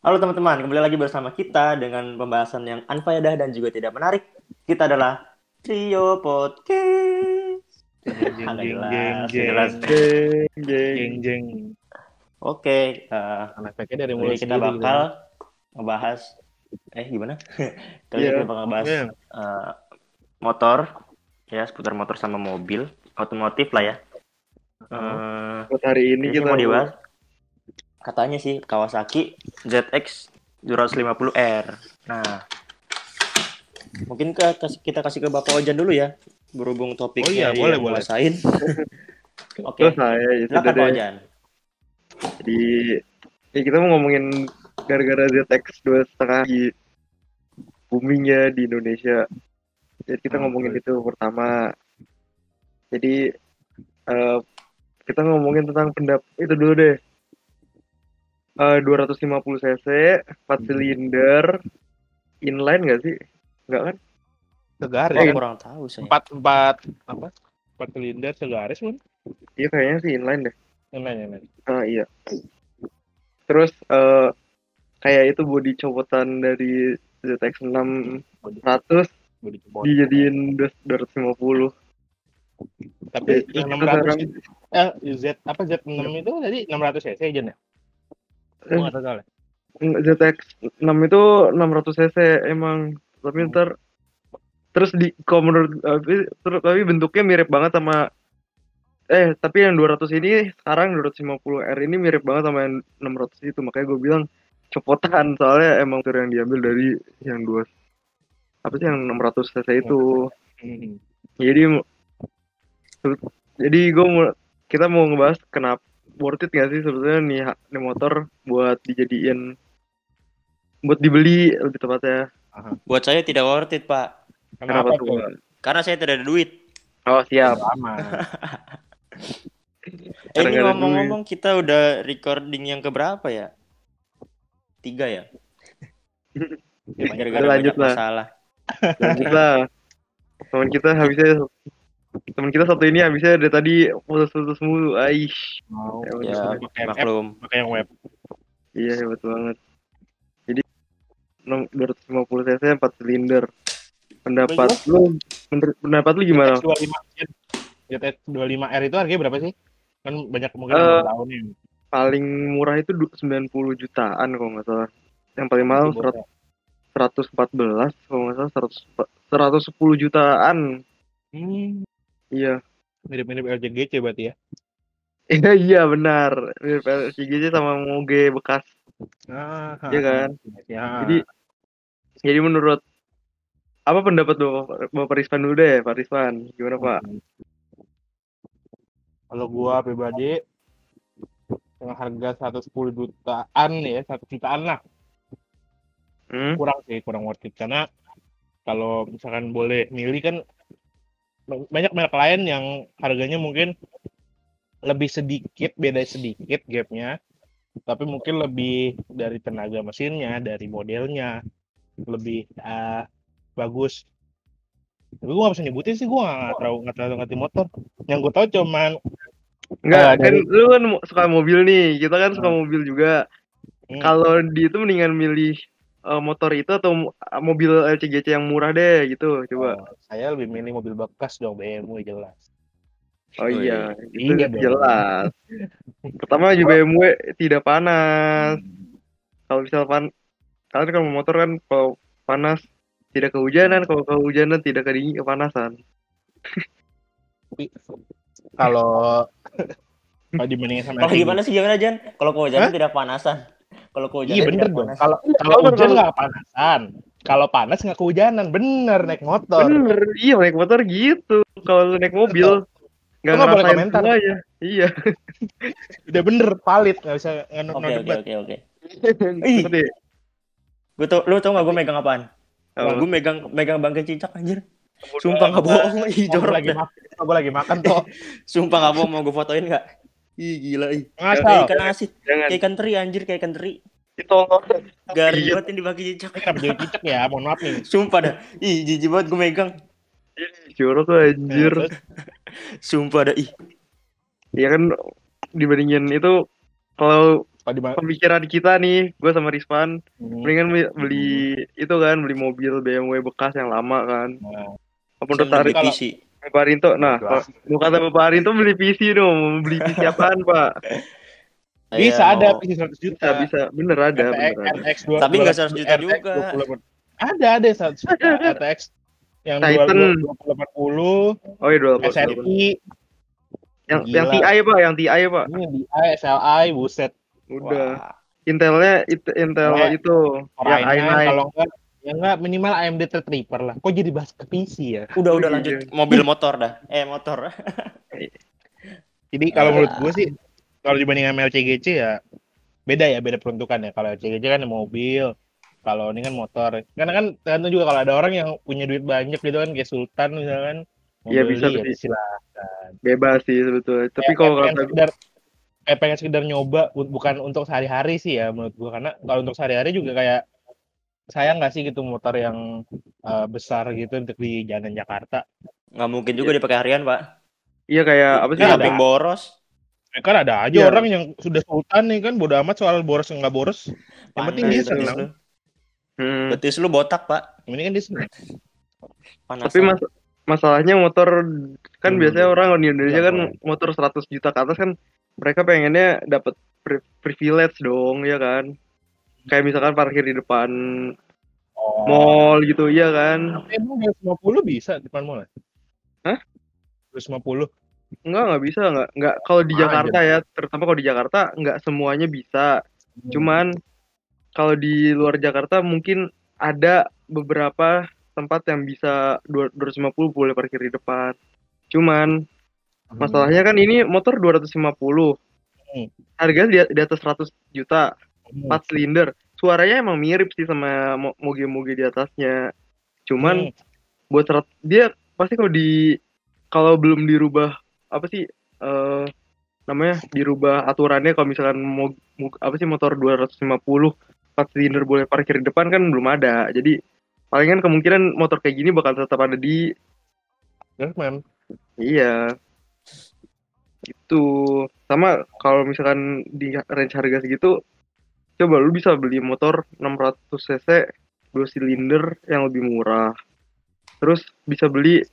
Halo teman-teman, kembali lagi bersama kita dengan pembahasan yang unfaedah dan juga tidak menarik. Kita adalah Trio Podcast. Jeng jelas, jeng jeng. Oke, eh, efeknya dari mulai kita bakal ngebahas eh gimana? Kali ini Iya. kita bakal ngebahas Iya. eh, motor, ya seputar motor sama mobil, otomotif lah ya. Eh, Buat hari ini Ini kita mau dibahas katanya sih Kawasaki ZX 250R. Nah, mungkin ke, kita kasih ke Bapak Ojan dulu ya, berhubung topiknya Oh iya, boleh, boleh. Oke, Terus saya ya sudah silakan Pak. Ojan. Jadi ya kita mau ngomongin gara-gara ZX dua setengah di boomingnya di Indonesia. Jadi kita Hmm, ngomongin itu pertama. Jadi eh, kita ngomongin tentang pendap itu dulu deh. Eh 250 cc, 4 silinder, inline nggak sih? Nggak kan? Segaris Wah, kan? kurang tahu saya. Empat empat apa? Empat silinder segaris kan? Iya kayaknya sih inline deh. Yang lain. Ah iya. Terus eh kayak itu body copotan dari ZX 600 Bodi jebol. dijadiin 250. Tapi Ya, yang kita 600 sekarang- itu, eh Z apa Z6 itu tadi 600 cc aja ya? Soalnya. ZX 6 itu 600 cc emang tapi ntar terus di kalau menurut tapi, terus, tapi bentuknya mirip banget sama eh tapi yang 200 ini sekarang 250 R ini mirip banget sama yang 600 itu makanya gue bilang copotan soalnya emang tur yang diambil dari yang dua apa sih yang 600 cc itu Hmm. jadi jadi gue mau kita mau ngebahas kenapa worth it gak sih sebetulnya nih, ha- nih motor buat dijadiin buat dibeli lebih tepatnya Buat saya tidak worth it, Pak. Kenapa, tuh tuh? Karena saya tidak ada duit. oh siap Lama. Eh, ini ngomong-ngomong kita udah recording yang keberapa ya? Tiga ya? Gara-gara lanjut lah. masalah. lanjut lah teman kita habisnya teman kita satu ini habisnya dari tadi putus-putus mulu aish. Mau Ya, app, maklum. pakai yang web. iya hebat banget. Jadi enam- 250 cc 4 silinder. Pendapat lu menurut pendapat lu gimana? ZX25 ZX 25R itu harganya berapa sih? Kan banyak mungkin Eh, yang belum tahu nih. paling murah itu du- 90 jutaan kalau nggak salah. Yang paling mahal 100 114 kalau nggak salah 100 110 jutaan. Hmm, iya mirip-mirip LJGC berarti ya. iya iya benar mirip LCGC sama Moge bekas Ah, Iya kan? Ya. jadi jadi menurut apa pendapat bapak, bapak Rispan dulu deh Pak Rispan gimana Pak Kalau gua pribadi dengan harga 110 jutaan ya, 1 jutaan lah. hmm? Kurang sih, kurang worth it karena kalau misalkan boleh milih kan banyak merek lain yang harganya mungkin lebih sedikit, beda sedikit gapnya, tapi mungkin lebih dari tenaga mesinnya, dari modelnya, lebih eh, bagus. Tapi gue gak bisa nyebutin sih, gue gak terlalu, nggak terlalu ngerti motor. Yang gue tahu cuman Enggak, Ah, kan dari- lu kan suka mobil nih. Kita kan suka mobil juga. Hmm, kalau di itu mendingan milih eh, motor itu atau mo- mobil LCGC yang murah deh gitu coba. Oh, saya lebih milih mobil bekas dong BMW jelas. oh, Oh, iya itu Iya jelas. Pertama juga BMW tidak panas. Kalau misal pan kalian kalau motor kan kalau panas tidak kehujanan. Kalau kehujanan tidak kedingin kepanasan. Tapi kalau kalau dibandingin sama Kalau gimana sih gimana Jan? Kalau kehujanan tidak panasan. Kalau kehujanan Iya bener dong. Kalau kalau Bener, hujan nggak panasan. Kalau panas nggak kehujanan. Bener naik motor. bener iya naik motor gitu kalau lu naik mobil nggak nggak boleh komentar. semuanya iya Udah bener valid nggak bisa nggak Oke oke debat. oke oke. Ih. Ngerti? Gue tau, lu tau gak gue megang apaan? Apa? Gue megang megang bangkai cicak anjir. Sumpah gak bohong. Ih jorok lagi makan. Gue lagi makan tuh. Sumpah gak bohong mau gue fotoin gak? Ih gila ih. Kayak ikan asin. Kayak ikan teri anjir kayak ikan teri. itu Garing Iya. banget ini bangkai cicak. Kenapa jadi cicak ya? Mohon maaf nih. Sumpah dah. Ih jijik banget gue megang. jorok tuh anjir Terus, Sumpah dah ih. ya kan dibandingin itu kalau Kalau pemikiran kita nih, gue sama Rispan, Hmm. mendingan beli, beli itu kan, beli mobil BMW bekas yang lama kan. Nah, Apa Saya menurut Bapak Arinto, nah, Enggak. kalau mau kata Bapak Arinto beli PC dong, mau beli PC apaan Pak? bisa Saya ada PC 100 juta. Bisa, bisa, bener ada, RTX, bener ada. RTX 200 Tapi nggak 100 juta RTX juga. 20. Ada ada 100 juta RTX yang Titan. 2080 Oh iya, dua SSI Yang, Gila. yang TI Pak, yang TI Pak. ini di SLI buset Udah. Wah. Intelnya itu Intel itu yang Ryzen i9. kalau enggak ya enggak minimal AMD Threadripper lah. Kok jadi bahas ke PC ya? Udah udah Iya. lanjut mobil motor dah. Eh motor. Jadi kalau Ah. menurut gue sih kalau dibanding sama LCGC ya beda ya beda peruntukan ya. Kalau LCGC kan mobil, kalau ini kan motor. Karena kan tergantung juga kalau ada orang yang punya duit banyak gitu kan kayak Sultan misalkan Iya, bisa ya silakan. bebas sih sebetulnya. Tapi Kayak- kalau sekedar kayak pengen sekedar nyoba bu- bukan untuk sehari-hari sih ya menurut gua karena kalau untuk sehari-hari juga kayak sayang nggak sih gitu motor yang uh, besar gitu untuk di jalan Jakarta Nggak mungkin juga dipakai harian, Pak. iya kayak apa sih? Ada. boros. Ya kan ada aja Iya. orang yang sudah sultan nih kan bodo amat soal boros nggak boros yang penting Panas dia senang lu. Hmm. Betis lu botak, Pak. penting kan dia senang Panas. Tapi mas masalahnya motor kan Hmm. biasanya orang di Indonesia Iya, kan motor 100 juta ke atas kan mereka pengennya dapat pri- privilege dong ya kan. Kayak misalkan parkir di depan oh. mall gitu ya kan. Tapi emang 250 bisa depan mall ya? Hah? 250 Enggak enggak bisa enggak enggak kalau di Ada. Jakarta ya terutama kalau di Jakarta enggak semuanya bisa. Hmm. Cuman kalau di luar Jakarta mungkin ada beberapa tempat yang bisa 250 boleh parkir di depan. Cuman masalahnya kan ini motor 250. Hmm. Harganya di, di atas 100 juta, Hmm. 4 silinder. Suaranya emang mirip sih sama mo- moge-moge di atasnya. Cuman Hmm. buat serat- dia pasti kalau di kalau belum dirubah apa sih eh namanya dirubah aturannya kalau misalkan mau apa sih motor 250 4 silinder boleh parkir di depan kan belum ada. Jadi palingan kemungkinan motor kayak gini bakal tetap ada di Terus, man. iya. Itu sama kalau misalkan di range harga segitu coba lu bisa beli motor 600 cc 2 silinder yang lebih murah. Terus bisa beli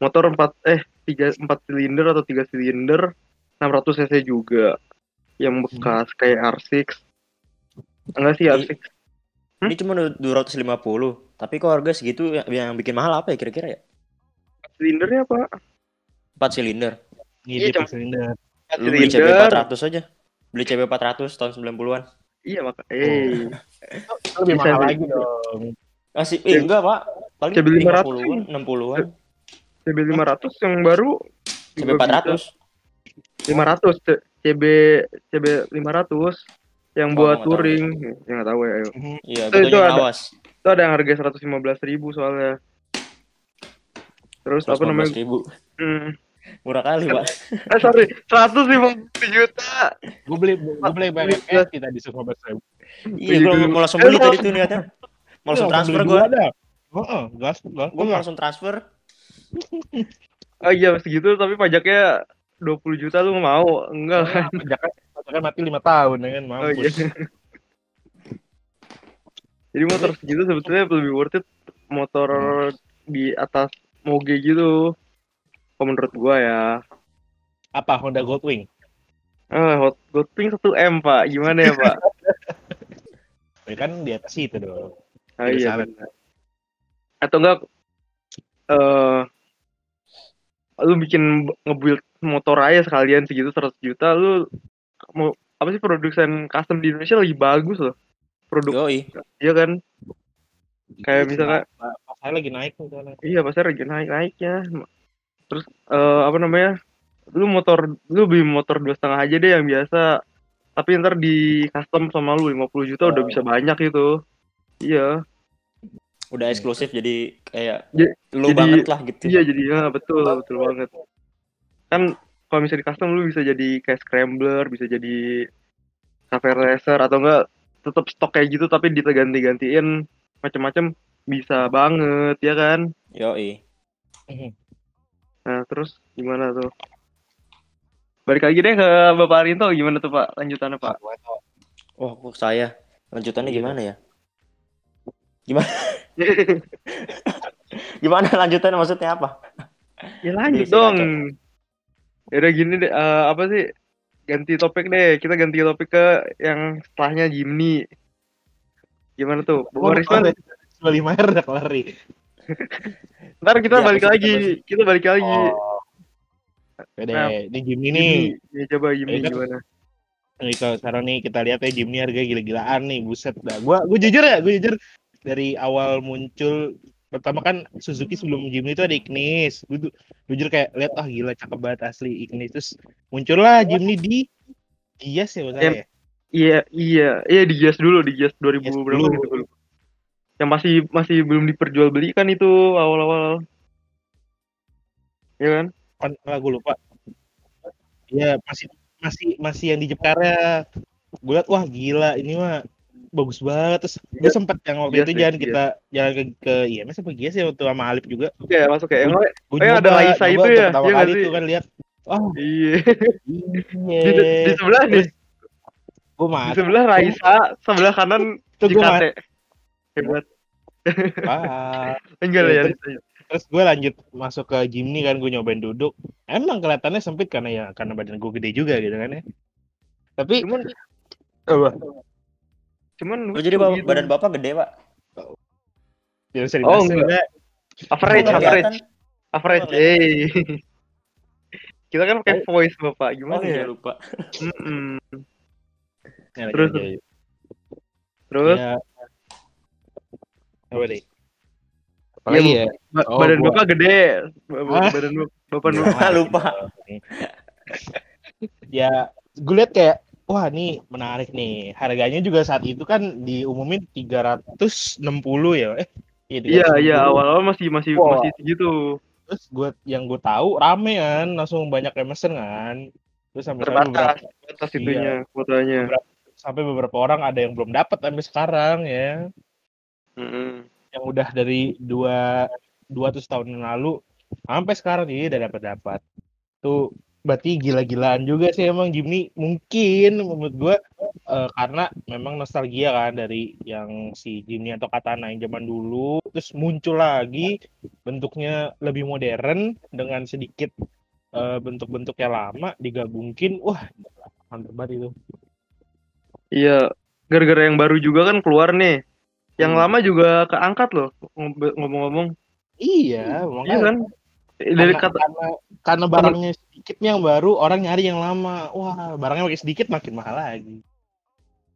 motor 4 eh 3 4 silinder atau 3 silinder 600 cc juga yang bekas kayak R6. Enggak sih Iya. R6. Ini cuma 250. Tapi kok harga segitu yang, yang bikin mahal apa ya kira-kira ya? Silindernya apa? 4 silinder. Gini Iya, cuma- silinder. 4 Lu beli CB silinder. 400 aja. Beli CB 400 tahun 90-an. Iya maka eh Lebih Bisa mahal lagi dong. Masih eh enggak, Pak. Paling CB 500 50-an, 60-an. CB 500 yang baru CB juga bisa. 400. 500 C- CB CB 500 yang Oh, buat touring ya nggak tahu ya ayo. Iya, Itu- yang ada. awas. itu ada yang harga 115 ribu soalnya terus apa namanya ribu. hmm. Murah kali, Pak. eh sorry 150 juta Gue beli gue beli pakai cash kita di Super. Iya, gue mau langsung beli tadi tuh niatnya. Mau langsung transfer gue. Heeh, gas gas. Gue mau langsung transfer. oh iya segitu tapi pajaknya 20 juta lu mau enggak kan Pajaknya pajaknya mati 5 tahun ya kan oh iya mampus. jadi motor segitu sebetulnya lebih worth it motor di atas moge gitu kalau menurut gua ya Apa Honda Goldwing? Ah, Hot Goldwing 1 M pak, gimana ya pak? Ya kan di atas itu dong. Ah, Tidak iya. benar. Atau enggak eh lu bikin nge-build motor aja sekalian segitu 100 juta lu mau apa sih produsen custom di Indonesia lagi bagus loh. Produk Yoi. iya kan? Kayak misalkan Pas pas saya lagi naik nih soalnya. iya pasar lagi naik-naiknya. Terus eh apa namanya? Lu motor lu beli motor dua setengah aja deh yang biasa. Tapi ntar di custom sama lu 50 juta udah Oh. bisa banyak itu. Iya. Udah eksklusif jadi kayak Ja- lu jadi- banget lah gitu. Iya jadi ya betul betul banget. Kan kalau misalnya di custom lu bisa jadi kayak scrambler, bisa jadi cafe racer atau enggak tetap stok kayak gitu tapi diganti-gantiin macam-macam bisa banget ya kan. Yoi. Nah terus gimana tuh? Balik lagi deh ke Bapak Arinto gimana tuh Pak lanjutannya Pak? Oh, kok saya. Lanjutannya Iya. gimana ya? Gimana? Gimana lanjutannya maksudnya apa? ya lanjut sih, dong. Ya udah gini deh, eh, apa sih? Ganti topik deh. Kita ganti topik ke yang setelahnya Jimny. Gimana tuh? Oh, Bung Arisman, Bali Mayer udah kelar nih. Ntar kita Iya, balik kita lagi. Kita balik lagi. Oh. Nah, ini Jimny. nih. Ya, coba Ya, kan? gimana? Nih kalau sekarang nih kita lihat ya Jimny harga gila-gilaan nih, buset dah. Gua gua jujur ya, gua jujur dari awal muncul pertama kan Suzuki sebelum Jimny itu ada Ignis. Gue tuh jujur kayak lihat ah gila cakep banget asli Ignis terus muncullah Jimny di Gias ya maksudnya ya. Iya, iya, iya di Gias dulu, di Gias 2000 Gias berapa dulu. Yang masih masih belum diperjualbelikan itu awal-awal. Iya kan? Kan ah, gue lupa. Iya masih masih masih yang di Jepara. Gue liat wah gila ini mah bagus banget terus gue Gias- sempet yang waktu Gias itu deh, jalan Gias. kita jalan ke, ke IMS apa Gias ya waktu sama Alip juga Oke, masuk ya. Yang gue Eh, ada Raisa itu ya? pertama Iya kali sih? tuh kan lihat oh iya. iya Di, di sebelah nih, gue di masuk sebelah Raisa, sebelah kanan tuh gue Jikate. Hebat. Ah, Enggak lah Iya, ya. terus- terus gue lanjut masuk ke Jimny kan gue nyobain duduk emang kelihatannya sempit karena ya karena badan gue gede juga gitu kan ya tapi Cuman apa cuman Oh, jadi bapak- gitu. badan bapak gede, Pak. ya bisa Oh, enggak. juga. average, average, average. Oh. Eh. Kita kan pakai voice Bapak, Oh, gimana iya ya? lupa. Ya, Terus. Terus Ya. Apa deh apa Iya, lagi ya ba- oh, badan gua- Bapak gede. Badan Bapak Bapak. lupa. ya gue lihat kayak wah ini menarik nih harganya juga saat itu kan diumumin 360 ya eh Iya, iya, awal-awal masih masih Wah. masih segitu. terus gue yang gue tahu rame kan langsung banyak yang mesen kan terus sampai sekarang beberapa Terbatas, terbatas itunya, kuotanya. sampai beberapa orang ada yang belum dapat sampai sekarang ya Mm-mm. yang udah dari dua dua ratus tahun yang lalu sampai sekarang ini udah dapat dapat tuh berarti gila-gilaan juga sih emang Jimny. Mungkin menurut gua eh, karena memang nostalgia kan dari yang si Jimny atau Katana yang zaman dulu. Terus muncul lagi bentuknya lebih modern dengan sedikit eh, bentuk-bentuk yang lama digabungkin. Wah mantep banget itu. Iya, gara-gara yang baru juga kan keluar nih. Yang Hmm. lama juga keangkat loh ngomong-ngomong. iya Iya makanya kan? Dari karena, kata karena karena barangnya sedikit yang baru orang nyari yang lama wah barangnya makin sedikit makin mahal lagi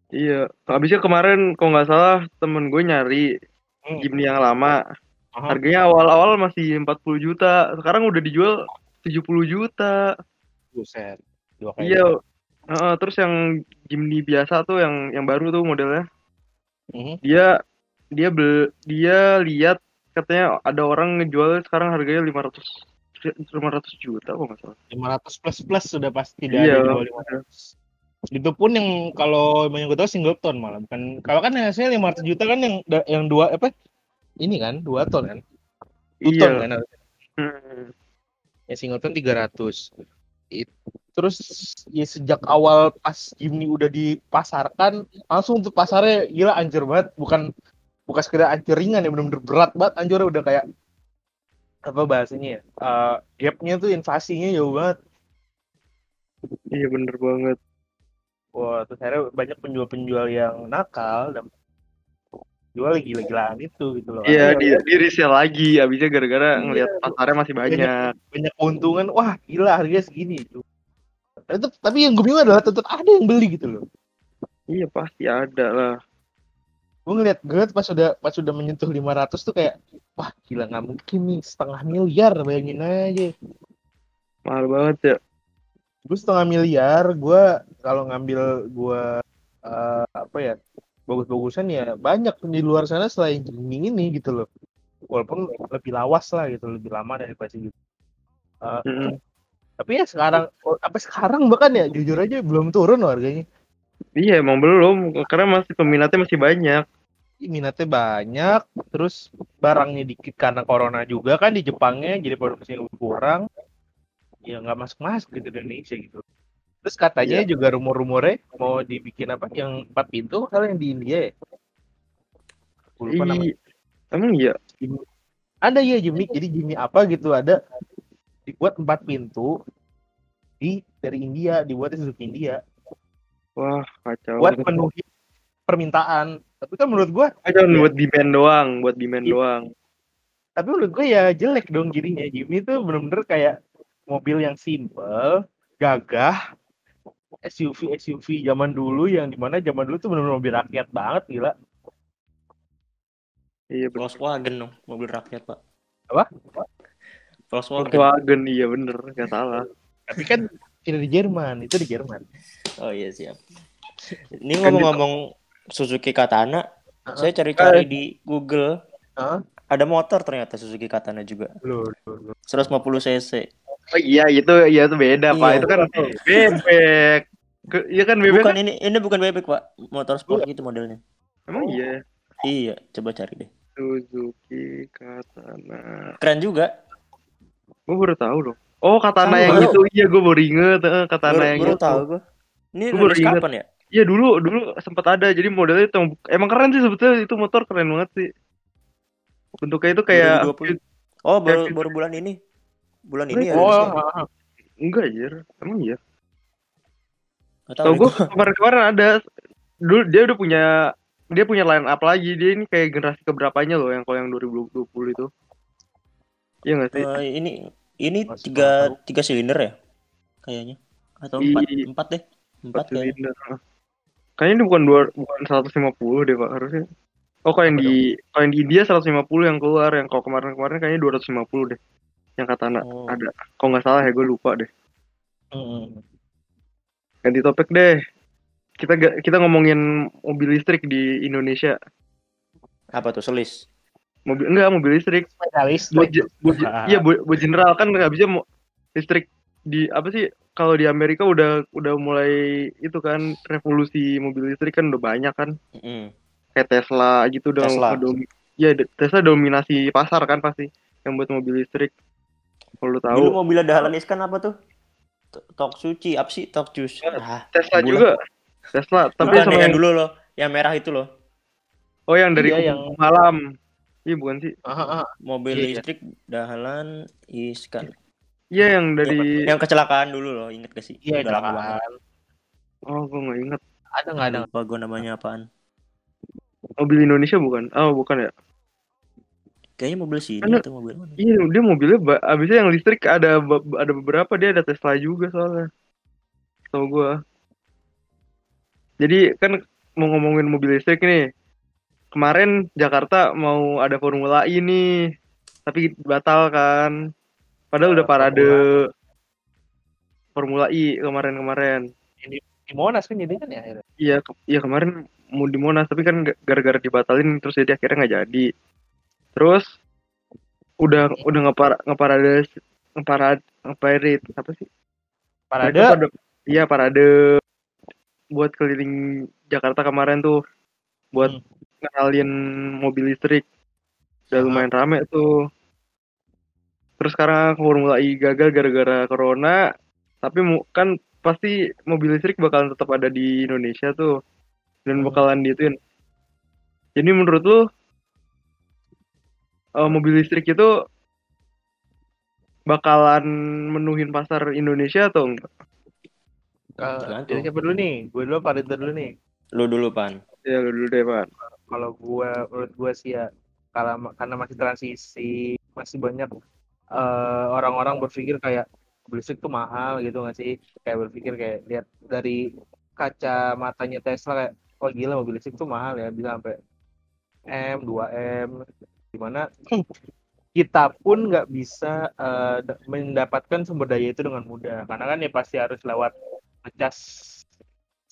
iya, habisnya kemarin kalau nggak salah temen gue nyari Hmm. Jimny yang lama. Aha. Harganya awal-awal masih 40 juta, sekarang udah dijual 70 juta. buset dua kali Iya. Heeh, terus yang Jimny biasa tuh yang yang baru tuh modelnya. Mhm. Dia dia bel, dia lihat katanya ada orang ngejual sekarang harganya 500 500 juta kok nggak salah. 500 plus plus sudah pasti Iya. bawah 500 itu pun yang kalau yang gue tahu singleton malah bukan kalau kan hasilnya 500 juta kan yang yang dua apa ini kan dua ton kan ton Iya. kan harusnya. Hmm. ya singleton 300 It- terus ya sejak awal pas Jimny udah dipasarkan langsung tuh pasarnya gila anjir banget bukan bukan sekedar anjir ringan ya bener-bener berat banget anjurnya udah kayak apa bahasanya ya eh, gapnya tuh inflasinya jauh banget Iya bener banget. wah terus akhirnya banyak penjual-penjual yang nakal dan jual gila-gilaan itu gitu loh Iya, Akhirnya di, resell lagi abisnya gara-gara Iya. ngelihat pasarnya masih banyak. banyak keuntungan wah gila harganya segini itu itu tapi yang gue bingung adalah tetap ada yang beli gitu loh Iya, pasti ada lah. gue ngeliat gue pas udah pas udah menyentuh 500 tuh kayak wah gila nggak mungkin nih setengah miliar bayangin aja Mahal banget ya. gue setengah miliar gue kalau ngambil gue eh, apa ya bagus-bagusan ya banyak di luar sana selain Jimny ini gitu loh walaupun lebih lawas lah gitu lebih lama daripada si gitu. Eh, Mm-mm. Tapi ya sekarang oh, apa sekarang bahkan ya jujur aja belum turun loh harganya. Iya, emang belum karena masih peminatnya masih banyak. minatnya banyak terus barangnya dikit karena corona juga kan di Jepangnya jadi produksinya lebih kurang. Ya nggak masuk masuk gitu di Indonesia gitu. Terus katanya juga rumor-rumornya mau dibikin apa yang empat pintu kalau yang di India ya. Lupa namanya. Emang iya? Ada ya Jimmy, jadi Jimmy apa gitu ada dibuat empat pintu di dari India, dibuat di Suzuki India wah kacau buat penuhi permintaan. Tapi kan menurut gua, kacau buat demand doang buat demand Iya. doang tapi menurut gua ya jelek dong jadinya. Jimmy tuh bener-bener kayak mobil yang simple, gagah, SUV SUV zaman dulu yang di mana zaman dulu tuh bener-bener mobil rakyat banget gila. iya Volkswagen dong, mobil rakyat pak. Apa? Volkswagen. Volkswagen iya bener nggak salah Tapi kan tidak di Jerman, itu di Jerman. Oh iya siap. Ini ngomong-ngomong Suzuki Katana, Uh-huh. saya cari-cari di Google. Hah? Ada motor ternyata Suzuki Katana juga. Loh, loh, loh. 150 cc. oh iya itu iya itu beda pak Iya. itu kan bebek iya kan bebek Bukan kan? ini ini bukan bebek pak, motor sport gitu modelnya. emang iya Iya, coba cari deh. Suzuki Katana Keren juga. Gue baru tahu loh oh Katana Sama, yang baru- itu iya gue baru inget eh, Katana Baru, yang baru itu tahu gue. Ini Gua baru ingat. kapan ya? Iya dulu dulu sempat ada jadi modelnya itu emang keren sih sebetulnya itu motor keren banget sih bentuknya itu kayak 2020. Oh, baru Kayak- baru bulan ini. Bulan ini ya. Oh, rilisnya. ah, ah. enggak anjir emang iya tahu tau gue kemarin-kemarin ada dulu dia udah punya dia punya line up lagi dia ini kayak generasi keberapanya loh yang kalau yang 2020 itu iya nggak sih Eh, ini ini Masih tiga tahu. tiga silinder ya? Kayaknya. Atau Iya. empat? Empat deh. Empat empat kayaknya. silinder kayaknya ini bukan dua bukan 150 deh pak harusnya oh kalau yang Apa di kalau yang di India 150 yang keluar yang kalau kemarin-kemarin kayaknya 250 deh yang katana Oh. ada kalau nggak salah ya gue lupa deh Hmm. ganti topik deh kita ga- kita ngomongin mobil listrik di Indonesia Apa tuh selis? Mobil enggak mobil listrik je- buat je- iya buat, buat general kan nggak bisa mau listrik di apa sih kalau di Amerika udah udah mulai itu kan revolusi mobil listrik kan udah banyak kan Mm. kayak Tesla gitu udah Tesla. Iya, de- Tesla dominasi pasar kan pasti yang buat mobil listrik kalau lu tahu Dulu mobil Dahlan Iskan apa tuh? Tok Suci, apa sih Tok Jus? Ah, Tesla bulan. juga Tesla tapi Bukan sama yang yang, dulu loh, yang merah itu loh. oh yang dari Iya, Kubu malam iya bukan sih Ah, ah. Mobil Iya, iya. listrik Dahlan Iskan. iya yang dari Yang kecelakaan dulu loh, inget gak sih? Iya, kecelakaan. oh gue nggak inget Ada nggak ada? Lupa gue namanya apaan. mobil Indonesia bukan oh bukan ya Kayaknya mobil sini Karena- atau mobil mana? Iya, dia mobilnya ba- abisnya yang listrik ada ada beberapa dia ada Tesla juga soalnya. Tau gua. Jadi kan mau ngomongin mobil listrik nih. Kemarin Jakarta mau ada Formula E nih, tapi batal kan. Padahal udah parade Formula E kemarin-kemarin. Di Monas kan jadi kan ya. akhirnya. Iya, ke- iya kemarin mau di Monas tapi kan ga- gara-gara dibatalin terus jadi akhirnya nggak jadi. Terus udah udah ngepar ngeparade ngeparade ngeparade apa sih? Parade. Pada- Iya parade buat keliling Jakarta kemarin tuh buat Hmm. Ngenalin mobil listrik. Udah lumayan rame tuh. Terus sekarang Formula E gagal gara-gara corona, tapi kan pasti mobil listrik bakalan tetap ada di Indonesia tuh dan bakalan diituin. Jadi menurut lu eh, mobil listrik itu bakalan menuhin pasar Indonesia atau enggak? Eh, dari siapa dulu nih? Gue dulu apa Rita dulu nih? Lu dulu pan. Ya lu dulu deh, Pak. Kalau gue, menurut gue sih ya, kalau karena masih transisi, masih banyak eh, orang-orang berpikir kayak mobil listrik tuh mahal gitu nggak sih? Kayak berpikir kayak lihat dari kaca matanya Tesla kayak, oh gila mobil listrik tuh mahal ya, bisa sampai M, 2M, di mana kita pun nggak bisa da- mendapatkan sumber daya itu dengan mudah. Karena kan ya pasti harus lewat ngecas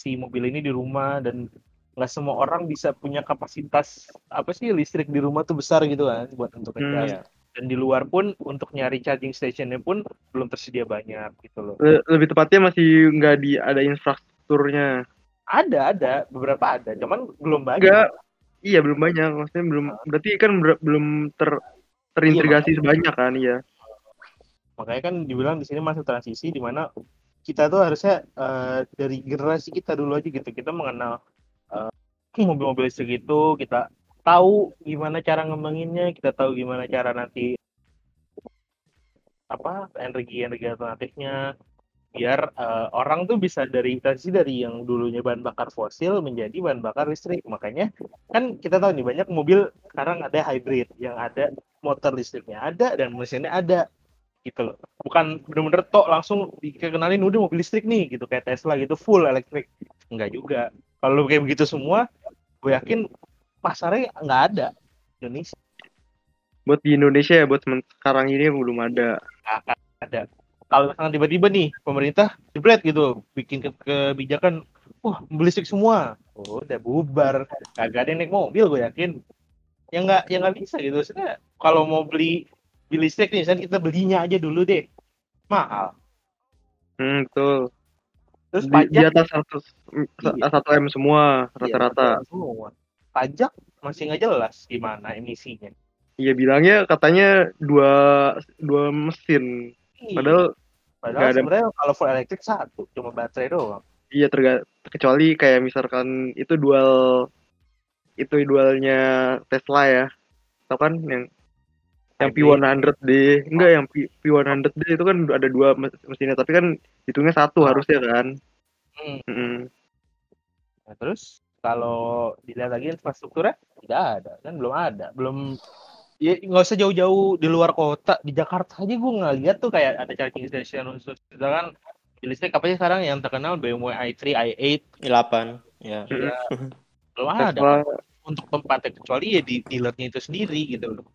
si mobil ini di rumah dan nggak semua orang bisa punya kapasitas apa sih listrik di rumah tuh besar gitu kan buat untuk Hmm, ngecas iya. dan di luar pun untuk nyari charging stationnya pun belum tersedia banyak gitu loh Le- lebih tepatnya masih nggak di ada infrastrukturnya. ada ada beberapa ada cuman belum banyak Enggak. Iya, belum banyak. Maksudnya belum berarti kan ber- belum ter terintegrasi sebanyak kan, iya. makanya kan dibilang di sini masih transisi di mana kita tuh harusnya eh, dari generasi kita dulu aja gitu kita mengenal mobil-mobil listrik itu kita tahu gimana cara ngembanginnya kita tahu gimana cara nanti apa energi energi alternatifnya. Biar eh, orang tuh bisa dari transisi dari yang dulunya bahan bakar fosil menjadi bahan bakar listrik. Makanya kan kita tahu nih banyak mobil sekarang ada hybrid yang ada motor listriknya ada dan mesinnya ada gitu loh. Bukan bener-bener tok langsung dikenalin udah mobil listrik nih gitu. Kayak Tesla gitu full elektrik enggak juga. Kalau kayak begitu semua gue yakin pasarnya nggak ada Indonesia. Buat di Indonesia ya buat sekarang ini belum ada. Nggak ada. Kalau misalnya tiba-tiba nih pemerintah jebret gitu bikin ke- kebijakan wah mobil listrik semua. Oh, udah bubar. Kagak ada yang naik mobil gue yakin. Yang nggak yang nggak bisa gitu. Maksudnya, kalau mau beli beli listrik nih misalnya kita belinya aja dulu deh. Mahal. Hmm, betul terus di, pajak di atas 100 Iya. 1 m semua Iya, rata-rata semua. Pajak masih nggak jelas gimana emisinya. iya bilangnya katanya dua dua mesin Iya. padahal Padahal ada- sebenarnya kalau full elektrik satu, cuma baterai doang. iya terga kecuali kayak misalkan itu dual itu dualnya Tesla ya tau kan yang yang Hybrid. P100D enggak yang P, P100D itu kan ada dua mes- mesinnya tapi kan hitungnya satu Ah. harusnya kan. Hmm. Mm-mm. Nah, terus kalau dilihat lagi infrastrukturnya tidak ada, kan belum ada, belum ya nggak usah jauh-jauh di luar kota di Jakarta aja gue nggak lihat tuh kayak ada charging station khusus. Misalkan di listrik apa sih sekarang yang terkenal? BMW i3 i8 i8 ya. Ya, belum ada Tesla. untuk tempatnya kecuali ya di dealernya itu sendiri gitu loh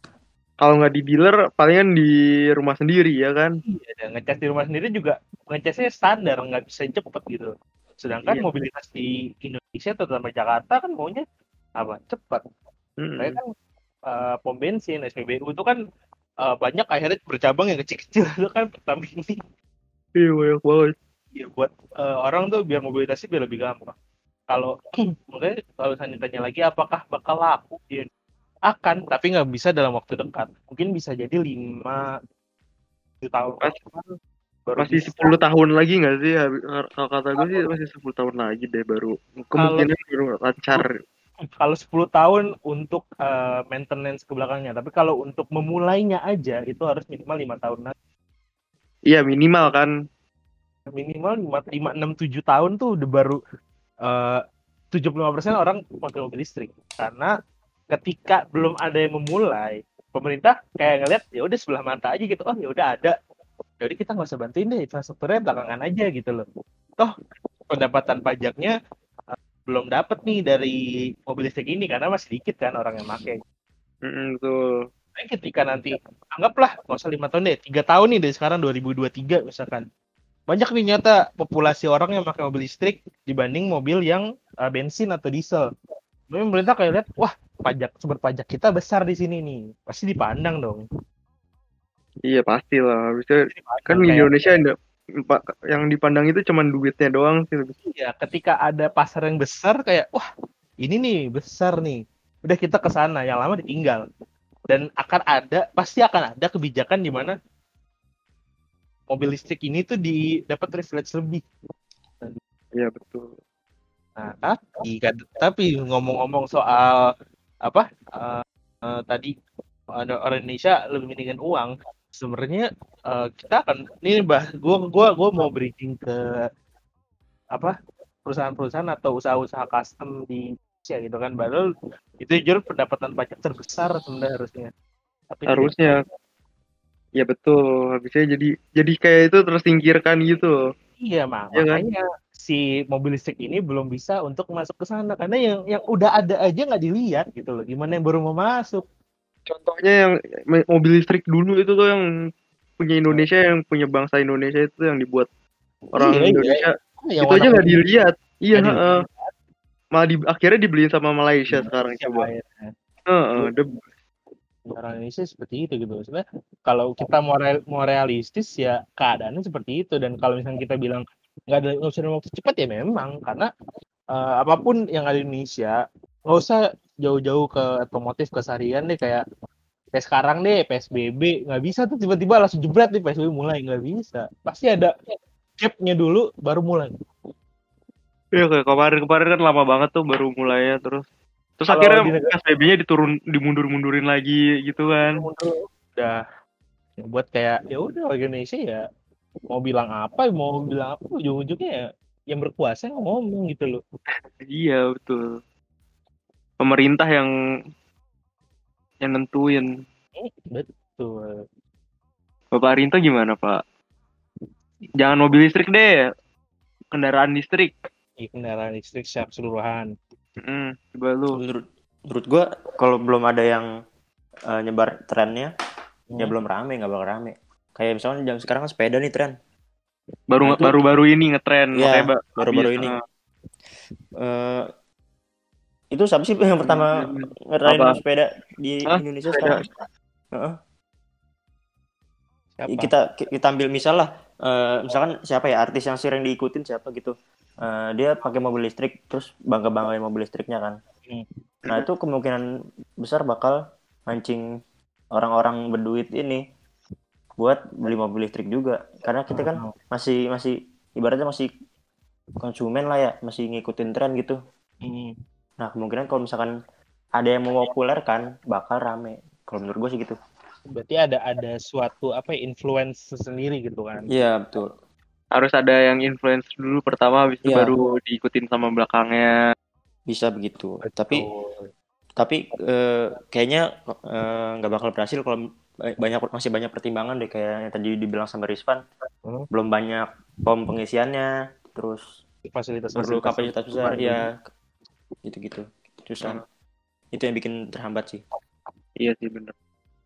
kalau nggak di dealer palingan di rumah sendiri ya kan Iya, dan ngecas di rumah sendiri juga ngecasnya standar, nggak bisa cepet gitu. Sedangkan Iya. mobilitas di Indonesia, terutama Jakarta kan maunya apa? Cepat. Kayak kan eh, pom bensin, SPBU itu kan eh, banyak akhirnya bercabang yang kecil-kecil itu kan Pertamina ini iya banyak banget ya buat eh, orang tuh biar mobilitasnya biar lebih gampang. Kalau makanya kalau saya ditanya lagi apakah bakal laku di akan tapi nggak bisa dalam waktu dekat. Mungkin bisa jadi lima tujuh tahun. Mas- baru masih. 10 tahun lagi nggak sih? Kalau kata gue sih masih 10 tahun lagi deh baru. Kemungkinan baru lancar. Kalau 10 tahun untuk eh, maintenance ke belakangnya. Tapi kalau untuk memulainya aja itu harus minimal lima tahun lagi. Iya minimal kan. Minimal lima lima enam tujuh tahun tuh udah baru eh, 75% orang pakai mobil listrik. Karena ketika belum ada yang memulai pemerintah kayak ngeliat ya udah sebelah mata aja gitu. Oh ya udah ada. Jadi kita nggak usah bantuin deh infrastrukturnya belakangan aja gitu loh. Toh pendapatan pajaknya eh, belum dapat nih dari mobil listrik ini karena masih dikit kan orang yang pakai. Mm-mm, betul. Tapi ketika nanti anggaplah nggak usah lima tahun deh tiga tahun nih dari sekarang 2023 misalkan banyak nih nyata populasi orang yang pakai mobil listrik dibanding mobil yang uh, bensin atau diesel. Tapi pemerintah kayak lihat, wah pajak sumber pajak kita besar di sini nih, pasti dipandang dong. iya pasti lah Dipandang kan di Indonesia ada yang dipandang itu cuman duitnya doang sih Iya, ketika ada pasar yang besar kayak, wah ini nih besar nih, udah kita ke sana, yang lama ditinggal. Dan akan ada, pasti akan ada kebijakan di mana mobil listrik ini tuh di dapat privilege lebih. iya betul Nah, tapi tapi ngomong-ngomong soal apa eh, eh, tadi ada orang Indonesia lebih mendingan uang. Sebenarnya eh, kita akan ini bah gua gua gua mau bridging ke apa perusahaan-perusahaan atau usaha-usaha custom di Indonesia gitu kan. Padahal itu jujur pendapatan pajak terbesar sebenarnya harusnya. Tapi harusnya ya betul habisnya jadi jadi kayak itu tersingkirkan gitu Iya, mak Iya kan? Si mobil listrik ini belum bisa untuk masuk ke sana karena yang yang udah ada aja nggak dilihat gitu loh. Gimana yang baru mau masuk? contohnya yang mobil listrik dulu itu tuh yang punya Indonesia yang punya bangsa Indonesia itu yang dibuat orang Iya, iya. Indonesia Yang itu warna aja nggak dilihat iya heeh. malah di, akhirnya dibeliin sama Malaysia Iya, sekarang coba ya? Heeh, the- Orang Indonesia seperti itu gitu. Sebenarnya kalau kita mau real- mau realistis ya keadaannya seperti itu dan kalau misalnya kita bilang nggak ada nggak usah dalam waktu. Cepat ya memang. Karena eh, apa pun yang ada di Indonesia nggak usah jauh-jauh ke otomotif keseharian deh. Kayak kayak sekarang deh PSBB nggak bisa tuh tiba-tiba langsung jebret nih PSBB mulai. Nggak bisa. Pasti ada gapnya dulu baru mulai. Iya kayak kemarin-kemarin kan lama banget tuh baru mulainya terus. Terus Kalau akhirnya di PSBB-nya diturun dimundur-mundurin lagi gitu kan. udah. Ya buat kayak ya udah Indonesia ya mau bilang apa mau bilang apa ujung-ujungnya ya yang berkuasa yang ngomong gitu loh. Iya betul. Pemerintah yang yang nentuin. Betul. Bapak Rinto gimana Pak? Jangan mobil listrik deh, kendaraan listrik. Di kendaraan listrik secara keseluruhan. Mm, coba lu. menurut menurut gua kalau belum ada yang eh, nyebar trennya ya Hmm. belum rame nggak bakal rame kayak misalnya jam sekarang kan sepeda nih tren Baru Nah, itu- baru-baru ini ngetren Iya, makanya Ba- baru-baru habis, ini. Eh, itu siapa sih yang pertama ngerain Apa? sepeda di Hah? Indonesia Sepeda. sekarang. Siapa? kita kita ambil misal lah eh, misalkan siapa ya artis yang sering diikutin siapa gitu Eh, dia pakai mobil listrik terus bangga banggain mobil listriknya kan Hmm. nah itu kemungkinan besar bakal mancing orang-orang berduit ini buat beli mobil listrik juga karena kita kan Oh. masih masih ibaratnya masih konsumen lah ya masih ngikutin tren gitu Hmm. nah kemungkinan kalau misalkan ada yang memopulerkan bakal rame kalau menurut gue sih gitu Berarti ada ada suatu apa ya, influence sendiri gitu kan. iya betul harus ada yang influence dulu pertama habis itu Iya. baru diikutin sama belakangnya. bisa begitu tapi Betul. tapi eh, kayaknya eh, nggak bakal berhasil kalau banyak masih banyak pertimbangan deh kayak yang tadi dibilang sama Rizvan Hmm. belum banyak pom pengisiannya terus fasilitas perlu kapasitas besar Hmm. ya gitu-gitu susah itu yang bikin terhambat sih Iya sih bener.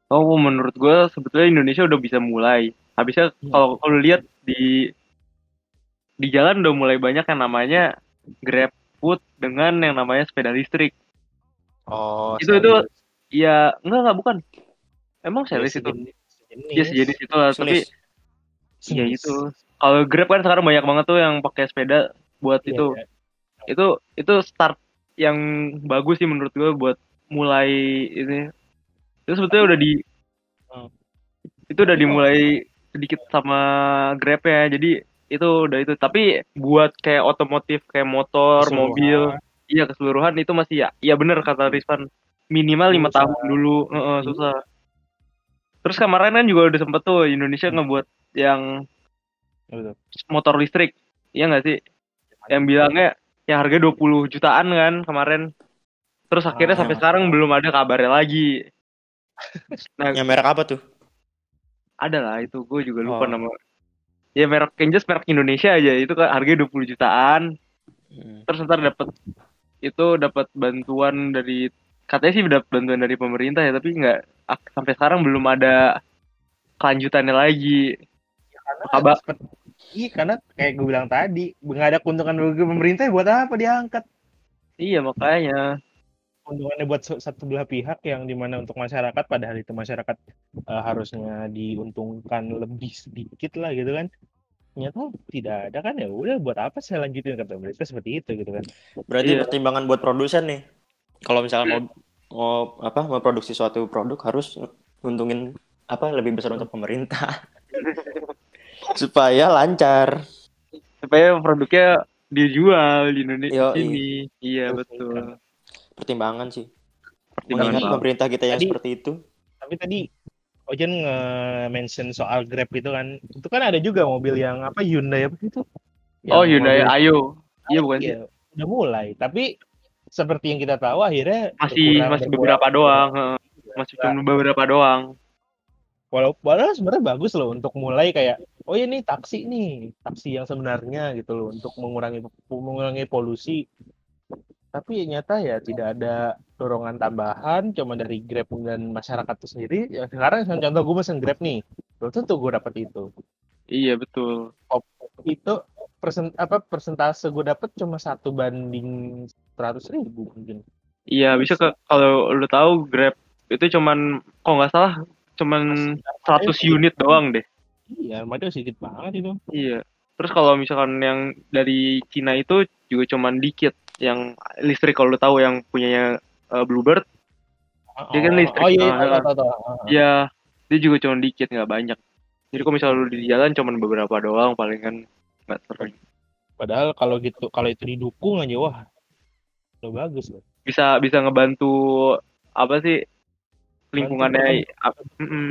Oh menurut gue sebetulnya Indonesia udah bisa mulai. Habisnya Hmm. kalau kalau lihat di di jalan udah mulai banyak yang namanya Grab Food dengan yang namanya sepeda listrik. Oh, Itu- itu Iya enggak enggak bukan. Emang series itu? Iya sejenis itu lah. Tapi Sejenis. ya itu. Kalau Grab kan sekarang banyak banget tuh yang pakai sepeda buat Iya, itu. Itu itu start yang bagus sih menurut gue buat mulai ini. Itu sebetulnya udah di Hmm. itu udah dimulai sedikit sama Grab ya. Jadi itu udah itu. Tapi buat kayak otomotif kayak motor, Keseluruhan. mobil, iya keseluruhan itu masih ya. Iya bener kata Rizvan. Minimal lima tahun dulu. Heeh, susah. Terus kemarin kan juga udah sempet tuh Indonesia ngebuat yang motor listrik. Iya nggak sih? Yang bilangnya yang harga 20 jutaan kan kemarin. Terus akhirnya Ah, sampai sekarang belum ada kabarnya lagi. Nah, yang merek apa tuh ada lah itu gue juga lupa Oh. nama. Ya merek yang jelas merek Indonesia aja itu kan harganya 20 jutaan. Hmm. Terus ntar dapat itu dapat bantuan dari katanya sih dapat bantuan dari pemerintah ya tapi nggak ak- sampai sekarang belum ada kelanjutannya lagi. Karena Kabar- seperti- Iya, karena kayak gue bilang tadi, nggak ada keuntungan bagi pemerintah, buat apa diangkat? Iya makanya. Keuntungannya buat satu belah pihak yang di mana untuk masyarakat, padahal itu masyarakat eh, harusnya diuntungkan lebih sedikit lah gitu kan. Ternyata tidak ada kan ya udah buat apa saya lanjutin kata mereka seperti itu gitu kan. berarti Iya. pertimbangan buat produsen nih kalau misalnya mau mau apa mau produksi suatu produk harus nguntungin apa lebih besar untuk pemerintah supaya lancar Supaya produknya dijual di Indonesia Yoi. sini. Iya betul. pertimbangan sih Pertimbangan mengingat pemerintah kita yang Tadi- seperti itu Tapi tadi Ojen nge-mention soal Grab itu kan, itu kan ada juga mobil yang apa Hyundai apa itu? Oh Hyundai mobil- Ayo. Iya bukan sih? Iya, udah mulai. Tapi seperti yang kita tahu akhirnya Masih masih beberapa doang. Masih cuma beberapa doang. Walaupun padahal sebenarnya bagus loh untuk mulai kayak oh ini taksi nih, taksi yang sebenarnya gitu loh untuk mengurangi mengurangi polusi. Tapi nyata ya tidak ada dorongan tambahan cuma dari Grab dan masyarakat itu sendiri. Ya, sekarang contoh gue mesen Grab nih, belum tentu gue dapat itu. Iya betul. Itu persen apa persentase gue dapat cuma satu banding seratus ribu mungkin. Iya bisa ke kalau lu tahu Grab itu cuman kalau nggak salah cuman 100 unit doang deh. Iya, macam sedikit banget itu. Iya. Terus kalau misalkan yang dari Cina itu juga cuman dikit yang listrik kalau lu tahu yang punyanya uh, Bluebird Dia kan Oh, listrik. Oh iya, Ah, tahu, ah. tahu, tahu. Ah, ah. ya dia juga cuman dikit nggak banyak. Jadi kalau misalnya lu di jalan cuman beberapa doang paling meter. Padahal kalau gitu kalau itu didukung aja wah udah bagus loh. Bisa bisa ngebantu apa sih lingkungannya.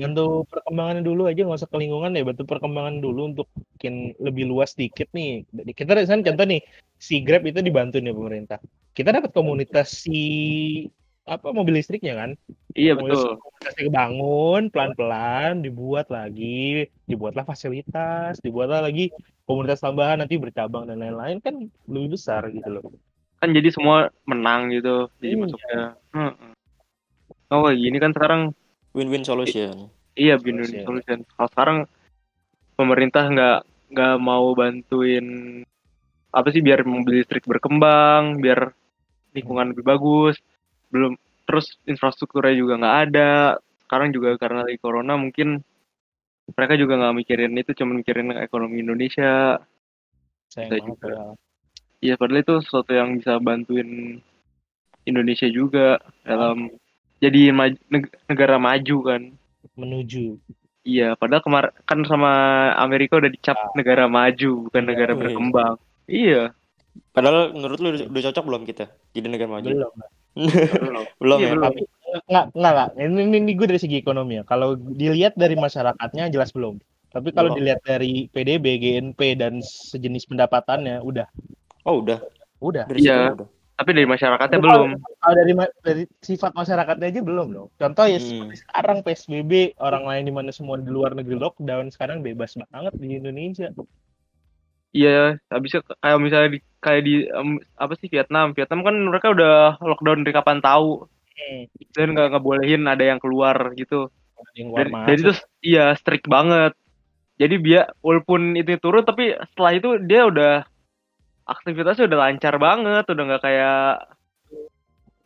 Bantu perkembangannya dulu aja nggak usah ke lingkungan ya, bantu perkembangan dulu untuk bikin lebih luas dikit nih. Kita kan contoh nih si Grab itu dibantu nih pemerintah. Kita dapat komunitas si apa mobil listriknya kan? Iya Komunitas- betul. Komunitasnya kebangun pelan-pelan, dibuat lagi, dibuatlah fasilitas, dibuatlah lagi komunitas tambahan nanti bercabang dan lain-lain kan lebih besar gitu loh. Kan jadi semua menang gitu. Jadi Iya. masuknya. Heeh. Oh gini kan sekarang Win-win solution. iya win-win Solution. solution. Kalau sekarang pemerintah nggak nggak mau bantuin apa sih biar mobil listrik berkembang, biar lingkungan lebih bagus. Belum terus infrastrukturnya juga nggak ada. Sekarang juga karena lagi corona mungkin mereka juga nggak mikirin itu, cuma mikirin ekonomi Indonesia. Saya juga. padahal. Iya, padahal itu sesuatu yang bisa bantuin Indonesia juga dalam jadi maj- neg- negara maju kan. menuju Iya, padahal kemarin kan sama Amerika udah dicap negara maju, bukan Iya, negara wih. berkembang. Iya. Padahal menurut lu udah udah cocok belum kita jadi negara maju? belum belum Iya, ya. belum. tapi nggak nggak lah ini, ini, ini gue dari segi ekonomi ya kalau dilihat dari masyarakatnya jelas belum tapi kalau Belum. dilihat dari PDB GNP dan sejenis pendapatannya udah Oh udah. udah Dari Iya. Tapi dari masyarakatnya Tapi belum. kalau- kalau dari dari sifat masyarakatnya aja belum dong contoh ya Hmm. seperti sekarang PSBB orang lain di mana semua di luar negeri lockdown sekarang bebas banget di Indonesia Iya, habisnya kayak misalnya di kayak di em, apa sih Vietnam. Vietnam kan mereka udah lockdown dari kapan tahu hmm. dan nggak nggak bolehin ada yang keluar gitu. yang keluar Jadi, masuk jadi itu iya strict banget. Jadi biar walaupun itu turun tapi setelah itu dia udah aktivitasnya udah lancar banget, udah nggak kayak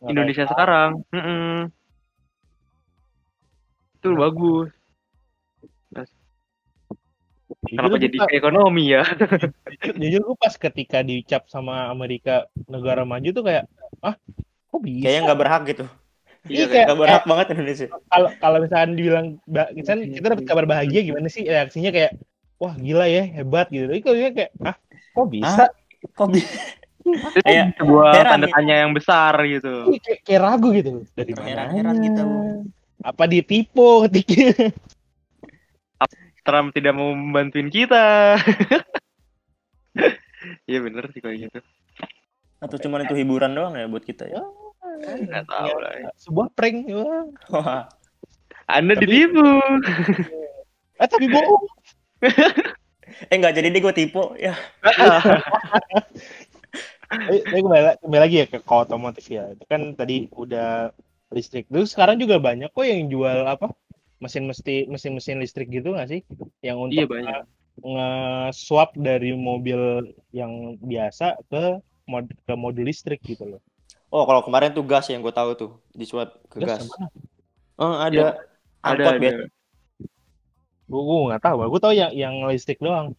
Indonesia kayak- sekarang. Itu bagus. Kenapa Jujur jadi gua- ekonomi ya? jujur gue pas ketika dicap sama Amerika negara maju tuh kayak ah kok bisa Kayaknya nggak berhak gitu. Iya, kayak- kayak- Nggak berhak banget Indonesia. kalau kalau misalkan dibilang misalkan kita dapat kabar bahagia gimana sih reaksinya kayak wah gila ya hebat gitu tapi kalau dia kayak ah kok bisa Kok bisa? Itu Kayak sebuah heran tanda gitu. tanya yang besar gitu. Ih, kayak, kayak ragu gitu dari mana Heran-heran gitu. apa ditipu ketiknya Trump tidak mau membantuin kita. Iya bener sih kayak gitu. Atau cuman itu hiburan doang ya buat kita ya? Nggak tahu lah. ya. sebuah prank. Anda Tapi- ditipu. eh tapi bohong eh nggak jadi deh gue tipu ya. Eh, eh, kembali, kembali lagi ya ke, ke otomotif ya. Itu kan tadi udah listrik. Terus sekarang juga banyak kok yang jual apa? Mesin mesti mesin-mesin listrik gitu nggak sih? Yang untuk Iya banyak. nge-swap dari mobil yang biasa ke mod ke modul listrik gitu loh. Oh kalau kemarin tuh gas yang gue tahu tuh disuap ke gas. Gas. Oh ada. Iya, Ada Angkot ada. bet. Gue gue nggak tahu. Gue tahu yang yang listrik doang.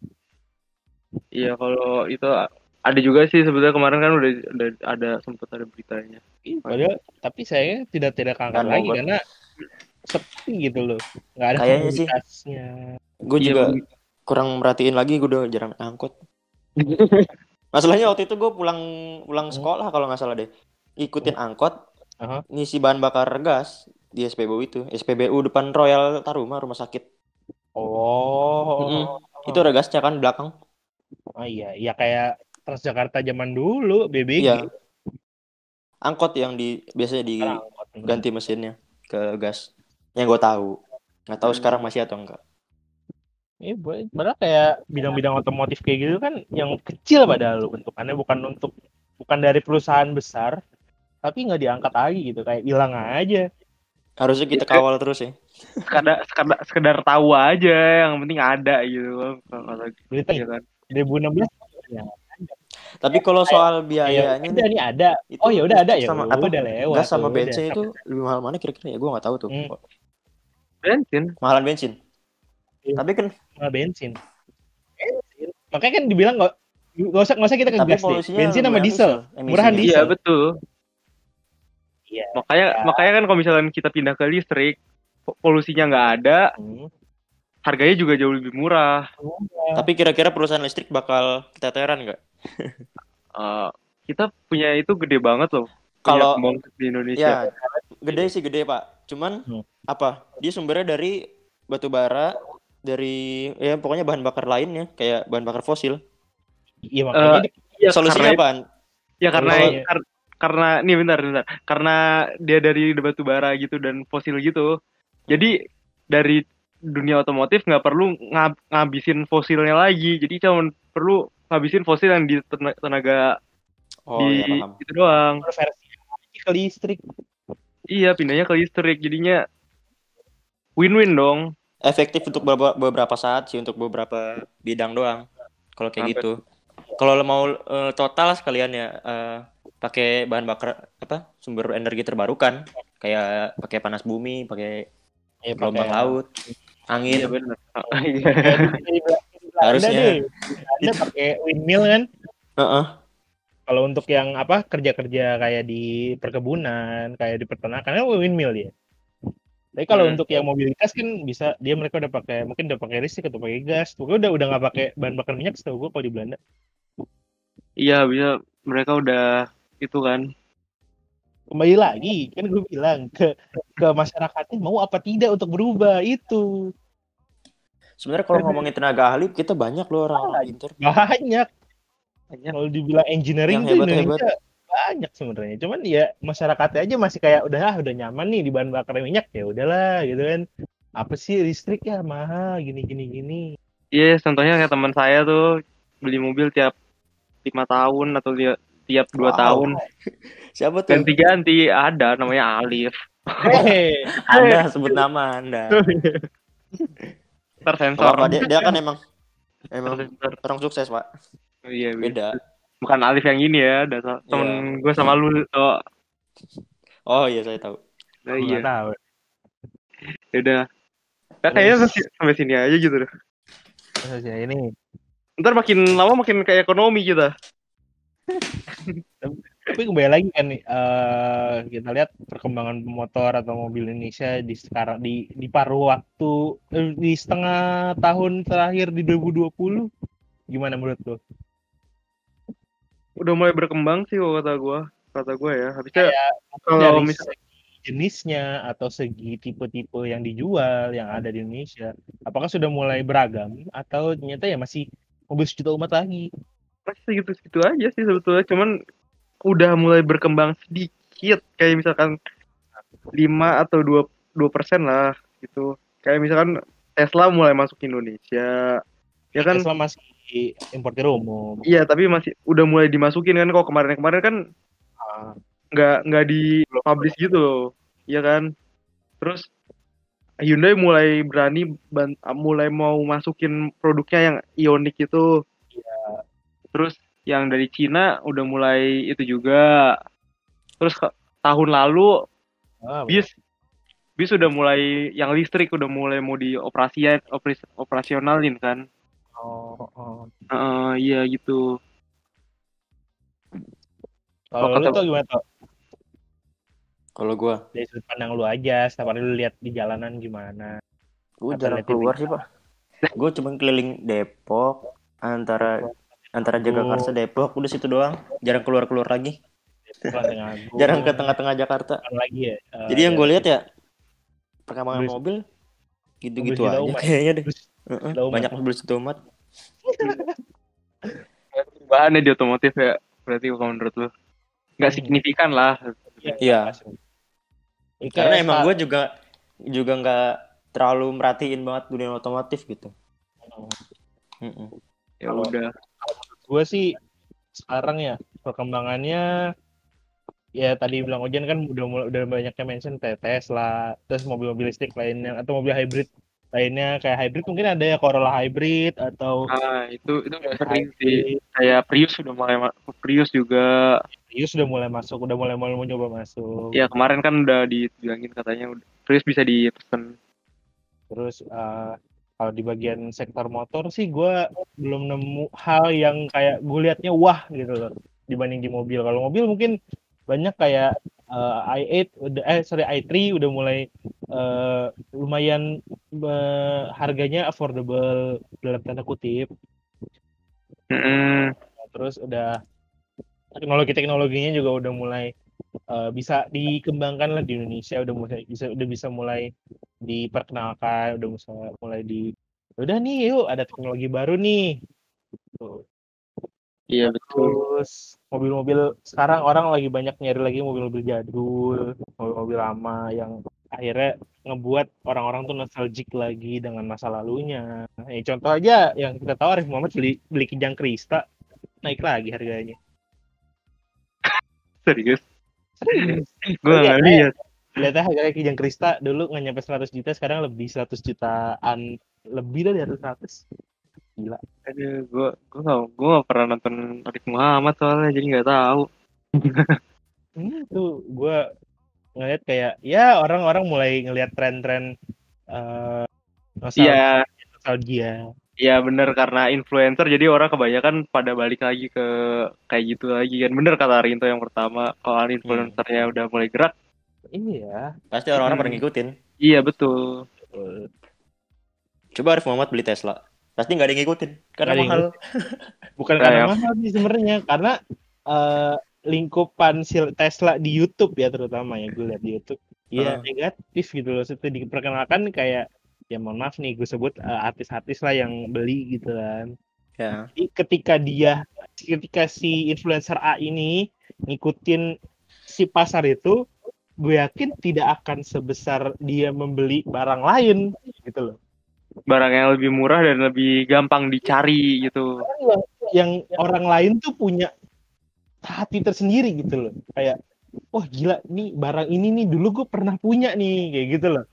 Iya kalau itu ada juga sih sebetulnya kemarin kan udah, udah ada sempat ada beritanya. Padahal tapi saya tidak tidak angkat Kan lagi karena sepi gitu loh. Nggak ada Kayaknya sih. Gue Iya, juga begitu. kurang merhatiin lagi gue udah jarang naik angkot. Masalahnya waktu itu gue pulang pulang Hmm. sekolah kalau nggak salah deh. Ikutin angkot, Aha. ngisi bahan bakar gas di SPBU itu. SPBU depan Royal Taruma rumah sakit. Oh. Mm-mm. Itu ada gasnya kan belakang. Oh iya, iya kayak Transjakarta zaman dulu, BBG. Iya. Angkot yang di biasanya diganti mesinnya ke gas. Yang gue tahu. Nggak tahu Hmm. sekarang masih atau enggak. Iya, boleh. Padahal kayak bidang-bidang otomotif kayak gitu kan yang kecil padahal bentukannya bukan untuk bukan dari perusahaan besar, tapi nggak diangkat lagi gitu, kayak hilang aja. Harusnya kita kawal terus ya. Sekedar, sekedar, sekedar tahu aja yang penting ada gitu. Berita iya kan. 2016 ya, Tapi kalau soal ya biayanya ada nih, nih ada. itu Oh ya udah ada ya, sama apa? udah lewat. gas sama bensin itu lebih mahal mana kira-kira ya? Gue nggak tahu tuh. Hmm. Bensin. Mahalan bensin. Iya. Tapi kan Sama bensin. Bensin. Makanya kan dibilang nggak nggak usah nggak usah kita ke gas deh. polusinya Bensin sama diesel. emisinya. Murahan diesel. Iya betul. Iya. Makanya Ya. makanya kan kalau misalnya kita pindah ke listrik, po- polusinya nggak ada, Hmm. harganya juga jauh lebih murah. Tapi kira-kira perusahaan listrik bakal keteteran nggak? Eh, kita punya itu gede banget loh. Kalau- di Indonesia. Ya, gede sih gede pak. Cuman Hmm. apa? Dia sumbernya dari batu bara, dari ya pokoknya bahan bakar lainnya kayak bahan bakar fosil. Iya makanya di- Iya, Solusinya karena, apaan? ya karena Kalau- kar- karena nih bentar bentar. Karena dia dari batu bara gitu dan fosil gitu. Jadi dari dunia otomotif nggak perlu ngab- ngabisin fosilnya lagi. Jadi cuma perlu ngabisin fosil yang di tena- tenaga Oh di ya paham. itu doang. konversi ke listrik. Iya, pindahnya ke listrik. Jadinya win-win dong. Efektif untuk beberapa, beberapa saat sih untuk beberapa bidang doang. Kalau kayak Sampai- gitu. Kalau lo mau eh, total sekalian ya eh, pakai bahan bakar apa sumber energi terbarukan kayak pakai panas bumi, pakai Ya, gelombang pakai- laut, angin. Iya benar. Iya. Harusnya. Harusnya. Anda pakai windmill kan? Heeh. Kalau untuk yang apa kerja-kerja kayak di perkebunan, kayak di peternakan kan windmill dia. Tapi kalau Hmm. untuk yang mobilitas kan bisa dia mereka udah pakai mungkin udah pakai listrik atau pakai gas. Pokoknya udah udah nggak pakai bahan bakar minyak setahu gua kalau di Belanda. Iya, bisa mereka udah itu kan. Kembali lagi kan gue bilang ke ke masyarakatnya mau apa tidak untuk berubah itu Sebenarnya kalau ngomongin tenaga ahli kita banyak loh orang-orang pintar. banyak. Banyak. Kalau dibilang engineering Yang tuh. Indonesia banyak sebenarnya. Cuman ya masyarakatnya aja masih kayak udah ah udah nyaman nih di bahan bakar minyak ya udahlah gitu kan. Apa sih listrik ya mahal gini gini gini. Iya, contohnya kayak teman saya tuh beli mobil tiap lima tahun atau li- tiap dua Wow. tahun Siapa tuh? ganti-ganti ada namanya Alif. Hehehe. Anda sebut nama Anda. Tersensor. Apa dia, dia kan emang emang orang sukses pak. Oh, iya, Beda. bukan Alif yang ini ya, ada so- temen gue sama lu. Oh, Oh iya saya tahu. nah, Gua iya. tahu. Ya udah. Nah, kayaknya sampai, sampai sini aja gitu deh. Terus ya ini Ntar makin lama makin kayak ekonomi kita. tapi kembali lagi kan nih eh, kita lihat perkembangan motor atau mobil Indonesia di sekarang di di paruh waktu eh, di setengah tahun terakhir di 2020 gimana menurut lo? Udah mulai berkembang sih kalau kata gue. Kata gue ya. Habisnya kalau Dari misalnya segi jenisnya atau segi tipe-tipe yang dijual yang ada di Indonesia, apakah sudah mulai beragam atau ternyata ya masih mobil sejuta umat lagi? masih segitu-segitu aja sih sebetulnya. Cuman udah mulai berkembang sedikit. Kayak misalkan 5 atau 2 dua persen lah gitu. Kayak misalkan Tesla mulai masuk Indonesia. Ya kan? Tesla masih importir umum. Iya, tapi masih udah mulai dimasukin kan kok kemarin-kemarin kan Ah, nggak nggak di publish gitu loh. Iya kan? Terus Hyundai mulai berani mulai mau masukin produknya yang Ioniq itu. Terus yang dari Cina udah mulai itu juga. Terus ke- tahun lalu ah, bis bis udah mulai yang listrik udah mulai mau dioperasian operas- operasionalin kan. Oh, oh. Heeh, iya gitu. Kalau Oh, lu tuh gimana tuh? Kalau gua, Dari sudut pandang lu aja, setiap hari lu lihat di jalanan gimana. gua Atau jarang keluar sih pak. Gua cuma keliling Depok antara antara Jagakarsa Depok udah situ doang. Jarang keluar keluar lagi. Jarang ke tengah-tengah Jakarta. Lagi ya. Eh, Jadi yang ya, gue lihat ya perkembangan Mobil- gitu-gitu aja kayaknya deh. Terus Sejuta umat. Banyak mobil sejuta umat. Perubahannya di otomotif ya. Berarti kalau menurut lu nggak Hmm. signifikan lah. Iya. Ini Karena kayak emang gue juga juga nggak terlalu merhatiin banget dunia otomotif gitu. Mm-mm. Ya udah. gue sih sekarang ya perkembangannya ya tadi bilang Ojan kan udah mulai udah banyaknya mention kayak Tesla terus mobil-mobil listrik lainnya atau mobil hybrid lainnya kayak hybrid mungkin ada ya Corolla hybrid atau Ah, itu itu udah sering sih. Kayak Prius udah mulai Prius juga. Prius udah mulai masuk udah mulai mau coba masuk Ya kemarin kan udah dibilangin katanya Prius bisa dipesen. terus eh, kalau di bagian sektor motor sih gue belum nemu hal yang kayak gue liatnya wah gitu loh dibanding di mobil kalau mobil mungkin banyak kayak eh, i8 udah eh sorry i3 udah mulai eh, lumayan eh, harganya affordable dalam tanda kutip. Mm-mm. Terus udah teknologi teknologinya juga udah mulai eh, bisa dikembangkan lah di Indonesia udah mulai bisa udah bisa mulai diperkenalkan udah bisa mulai di udah nih yuk ada teknologi baru nih. Iya betul. Terus mobil-mobil sekarang orang lagi banyak nyari lagi mobil-mobil jadul, mobil-mobil lama yang akhirnya ngebuat orang-orang tuh nostalgic lagi dengan masa lalunya. Eh, contoh aja yang kita tahu Arif Muhammad beli beli Kijang Krista naik lagi harganya. Serius. Serius. Gue nggak lihat. Lihatnya harganya Kijang Krista dulu nggak nyampe 100 juta, sekarang lebih 100 jutaan lebih dari 100. Gila. Aduh, gue gue nggak gue nggak pernah nonton Arif Muhammad soalnya jadi nggak tahu. Hmm, tuh gue ngeliat kayak ya orang-orang mulai ngelihat tren-tren eh nostalgia, Iya, nostalgia. iya bener karena influencer jadi orang kebanyakan pada balik lagi ke kayak gitu lagi kan. Bener kata Rinto yang pertama kalau influencernya udah mulai gerak. Iya. Pasti orang-orang Hmm. pada ngikutin. Iya betul. betul. Coba Arif Muhammad beli Tesla. Pasti nggak ada yang ngikutin. Karena yang mahal. Bukan Kayak- karena mahal sih sebenarnya, karena eh, lingkupan si Tesla di YouTube ya terutama ya gue lihat di YouTube. Iya Ah. negatif gitu loh. Setelah diperkenalkan kayak ya mohon maaf nih gue sebut eh, artis-artis lah yang beli gitu kan. Ya. Jadi ketika dia ketika si influencer A ini ngikutin si pasar itu gue yakin tidak akan sebesar dia membeli barang lain gitu loh Barang yang lebih murah dan lebih gampang dicari gitu. yang orang lain tuh punya hati tersendiri gitu loh kayak wah gila nih barang ini nih dulu gue pernah punya nih kayak gitu loh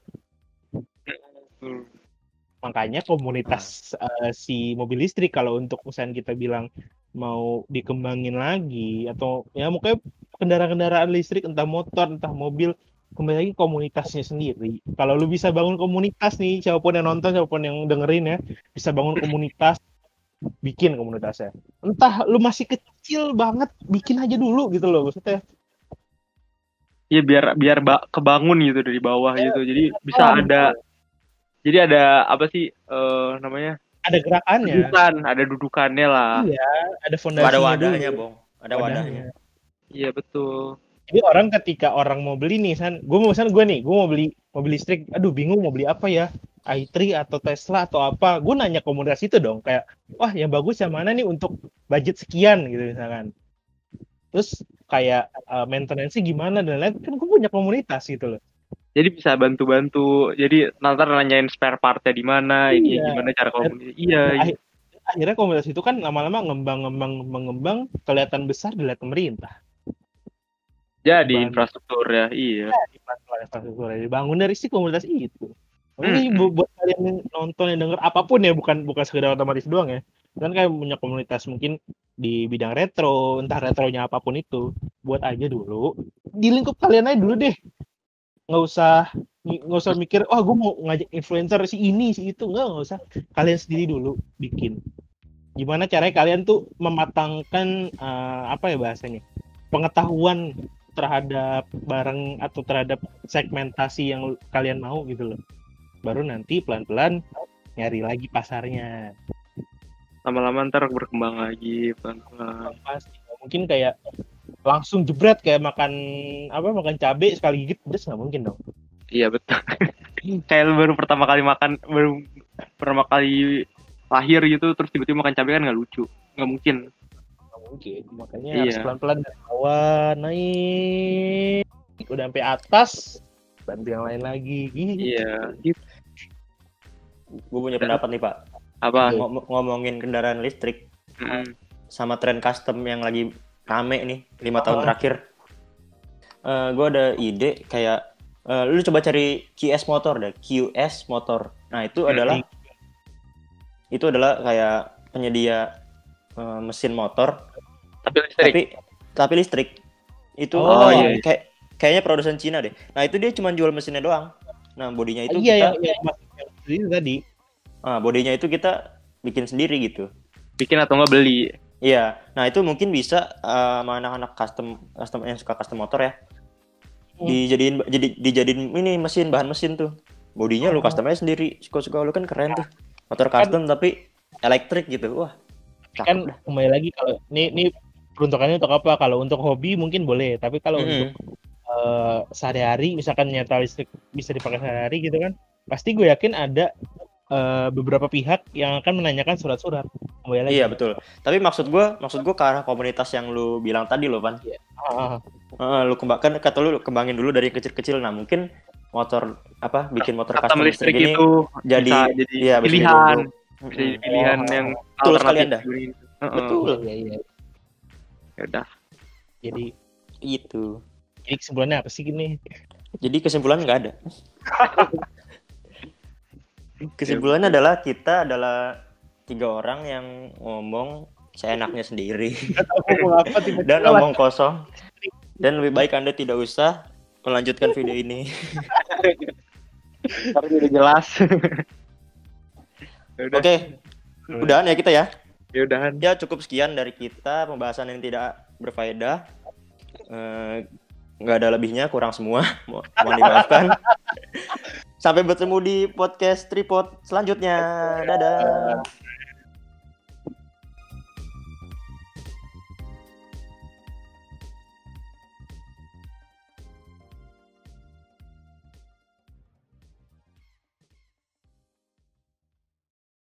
makanya komunitas eh, si mobil listrik kalau untuk misalnya kita bilang mau dikembangin lagi atau ya mungkin kendaraan-kendaraan listrik entah motor entah mobil kembali lagi komunitasnya sendiri kalau lu bisa bangun komunitas nih siapa pun yang nonton siapa pun yang dengerin ya bisa bangun komunitas bikin komunitasnya entah lu masih kecil banget bikin aja dulu gitu loh maksudnya Iya biar biar ba- kebangun gitu dari bawah gitu. Jadi bisa Oh, ada jadi ada apa sih eh, namanya? ada gerakannya Dudukan, ada dudukannya lah. iya ada fondasinya Ada wadahnya, dulu. Bong. Ada wadahnya. Iya betul. Jadi orang ketika orang mau beli nih, san, gue mau san gue nih, gue mau beli mobil listrik, aduh bingung mau beli apa ya, i3 atau Tesla atau apa, gue nanya komunitas itu dong, kayak, wah yang bagus yang mana nih untuk budget sekian gitu misalkan. Terus kayak uh, maintenance gimana dan lain, kan gue punya komunitas gitu loh. Jadi bisa bantu-bantu. Jadi nanti nanyain spare partnya di mana, ini Iya. gimana cara komunikasi. Iya, iya. Akhir- Akhirnya komunitas itu kan lama-lama ngembang-ngembang mengembang kelihatan besar dilihat pemerintah. Jadi Bahan- infrastruktur ya, iya. platform infrastruktur dibangun dari si komunitas itu. Makanya Hmm. bu- buat kalian yang nonton yang denger apa pun ya bukan bukan sekedar otomatis doang ya. Kan kayak punya komunitas mungkin di bidang retro, entah retronya apa pun itu, buat aja dulu. Di lingkup kalian aja dulu deh. Nggak usah nggak usah mikir, oh gue mau ngajak influencer si ini si itu nggak nggak usah. Kalian sendiri dulu bikin. Gimana caranya kalian tuh mematangkan eh, apa ya bahasanya pengetahuan terhadap barang atau terhadap segmentasi yang kalian mau gitu loh. Baru nanti pelan-pelan nyari lagi pasarnya. Lama-lama ntar berkembang lagi, pelan-pelan. Pasti mungkin kayak langsung jebret kayak makan apa makan cabai sekali gigit pedes nggak mungkin dong. Iya betul. Kayak baru pertama kali makan, baru pertama kali lahir gitu, terus tiba-tiba makan cabai kan nggak lucu, nggak mungkin. Mungkin. Makanya Iya. harus pelan-pelan dari bawah naik udah sampai atas bantu yang lain lagi. Gitu. Iya, gitu. Gue punya pendapat nih, Pak. Apa? Ngom- ngomongin kendaraan listrik Mm. sama tren custom yang lagi rame nih lima tahun Ah. terakhir. gue ada ide kayak eh, lu coba cari QS motor deh, QS motor. Nah itu Hmm. adalah itu adalah kayak penyedia eh, mesin motor Tapi listrik. tapi tapi listrik. Itu Oh, iya, iya. kayak kayaknya produsen Cina deh. Nah itu dia cuma jual mesinnya doang. Nah bodinya itu iya kita, yang, yang, yang, yang tadi. ah, bodinya itu kita bikin sendiri gitu. Bikin atau nggak beli. Iya, nah itu mungkin bisa sama anak-anak custom custom yang suka custom motor ya. dijadiin jadi dijadiin ini mesin bahan mesin tuh. Bodinya lu customize sendiri. Suka-suka lu kan keren tuh. Motor custom tapi elektrik gitu. Wah. cakep kan dah. kembali lagi kalau ini ini peruntukannya untuk apa? Kalau untuk hobi mungkin boleh, tapi kalau Mm-mm. untuk eh, sehari-hari misalkan nyata listrik bisa dipakai sehari-hari gitu kan pasti gue yakin ada eh, beberapa pihak yang akan menanyakan surat-surat kembali lagi Iya betul. Tapi maksud gua, maksud gua ke arah komunitas yang lu bilang tadi loh, Pan. Ah, ah. Heeh, lu kembangkan kata lu kembangin dulu dari kecil-kecil. Nah, mungkin motor apa bikin motor Custom listrik ini itu jadi bisa jadi iya, bisa pilihan, bisa jadi pilihan Oh. yang Betul sekali. Anda. Betul. iya iya Ya udah. jadi Itu. jadi kesimpulannya apa sih gini Jadi kesimpulan nggak ada. Kesimpulannya adalah kita adalah tiga orang yang ngomong seenaknya sendiri dan ngomong kosong. Dan lebih baik Anda tidak usah melanjutkan video ini. Ntar udah jelas. Oke, udahan ya kita ya. Ya udahan. Ya cukup sekian dari kita pembahasan yang tidak berfaedah. Eh, nggak ada lebihnya, kurang semua. Mo- Mohon dimaafkan. Sampai bertemu di podcast tripod selanjutnya. Dadah.